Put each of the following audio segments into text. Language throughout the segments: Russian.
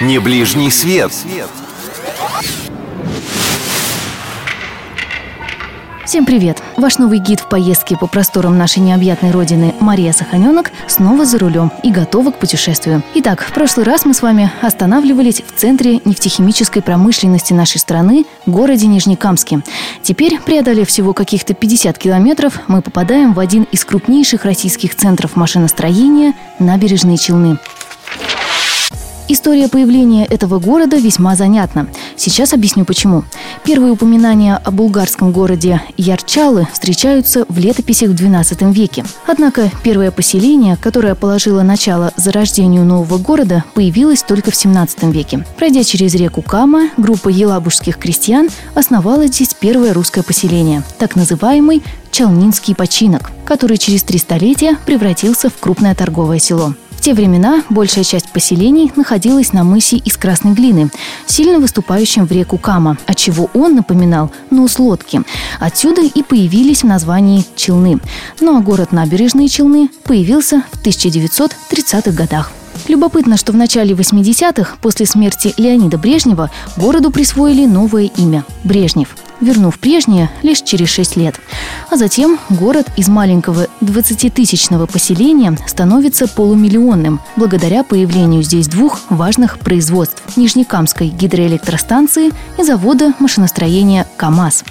Не ближний свет. Всем привет! Ваш новый гид в поездке по просторам нашей необъятной родины Мария Саханенок снова за рулем и готова к путешествию. Итак, в прошлый раз мы с вами останавливались в центре нефтехимической промышленности нашей страны, городе Нижнекамске. Теперь, преодолев всего каких-то 50 километров, мы попадаем в один из крупнейших российских центров машиностроения – набережные Челны. История появления этого города весьма занятна. Сейчас объясню почему. Первые упоминания о булгарском городе Ярчалы встречаются в летописях XII веке. Однако первое поселение, которое положило начало зарождению нового города, появилось только в XVII веке. Пройдя через реку Кама, группа елабужских крестьян основала здесь первое русское поселение, так называемый Чалнинский починок, который через три столетия превратился в крупное торговое село. В те времена большая часть поселений находилась на мысе из красной глины, сильно выступающем в реку Кама, отчего он напоминал нос лодки. Отсюда и появились в названии Челны. Ну а город Набережные Челны появился в 1930-х годах. Любопытно, что в начале 80-х, после смерти Леонида Брежнева, городу присвоили новое имя – Брежнев – вернув прежнее лишь через 6 лет. А затем город из маленького 20-тысячного поселения становится полумиллионным благодаря появлению здесь двух важных производств – Нижнекамской гидроэлектростанции и завода машиностроения КАМАЗ.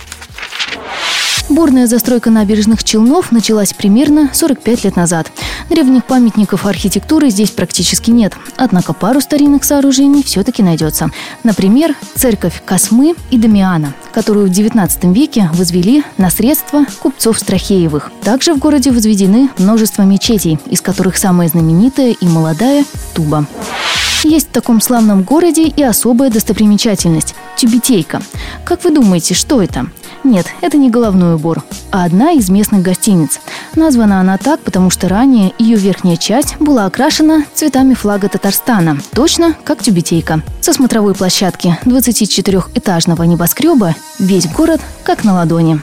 Бурная застройка набережных Челнов началась примерно 45 лет назад. Древних памятников архитектуры здесь практически нет, однако пару старинных сооружений все-таки найдется. Например, церковь Космы и Дамиана, которую в XIX веке возвели на средства купцов Страхеевых. Также в городе возведены множество мечетей, из которых самая знаменитая и молодая – Туба. Есть в таком славном городе и особая достопримечательность – Тюбетейка. Как вы думаете, что это? Нет, это не головной убор, а одна из местных гостиниц. Названа она так, потому что ранее ее верхняя часть была окрашена цветами флага Татарстана, точно как тюбетейка. Со смотровой площадки 24-этажного небоскреба весь город как на ладони.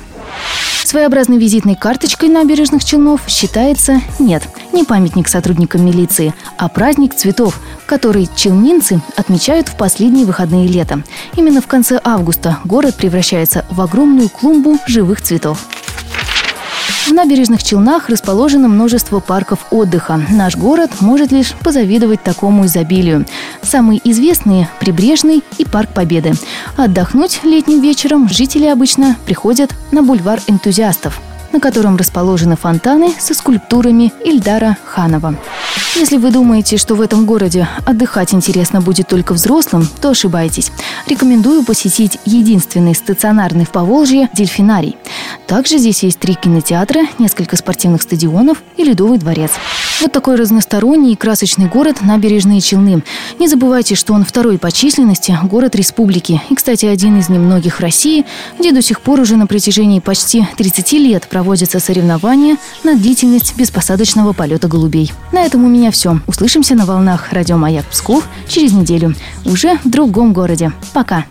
Своеобразной визитной карточкой набережных Челнов считается нет, не памятник сотрудникам милиции, а праздник цветов, который челнинцы отмечают в последние выходные лета. Именно в конце августа город превращается в огромную клумбу живых цветов. В набережных Челнах расположено множество парков отдыха. Наш город может лишь позавидовать такому изобилию. Самые известные – Прибрежный и Парк Победы. Отдохнуть летним вечером жители обычно приходят на бульвар энтузиастов на котором расположены фонтаны со скульптурами Ильдара Ханова. Если вы думаете, что в этом городе отдыхать интересно будет только взрослым, то ошибаетесь. Рекомендую посетить единственный стационарный в Поволжье дельфинарий. Также здесь есть три кинотеатра, несколько спортивных стадионов и ледовый дворец. Вот такой разносторонний и красочный город Набережные Челны. Не забывайте, что он второй по численности город республики. И, кстати, один из немногих в России, где до сих пор уже на протяжении почти 30 лет проводятся соревнования на длительность беспосадочного полета голубей. На этом у меня все. Услышимся на волнах радио «Маяк Псков» через неделю. Уже в другом городе. Пока!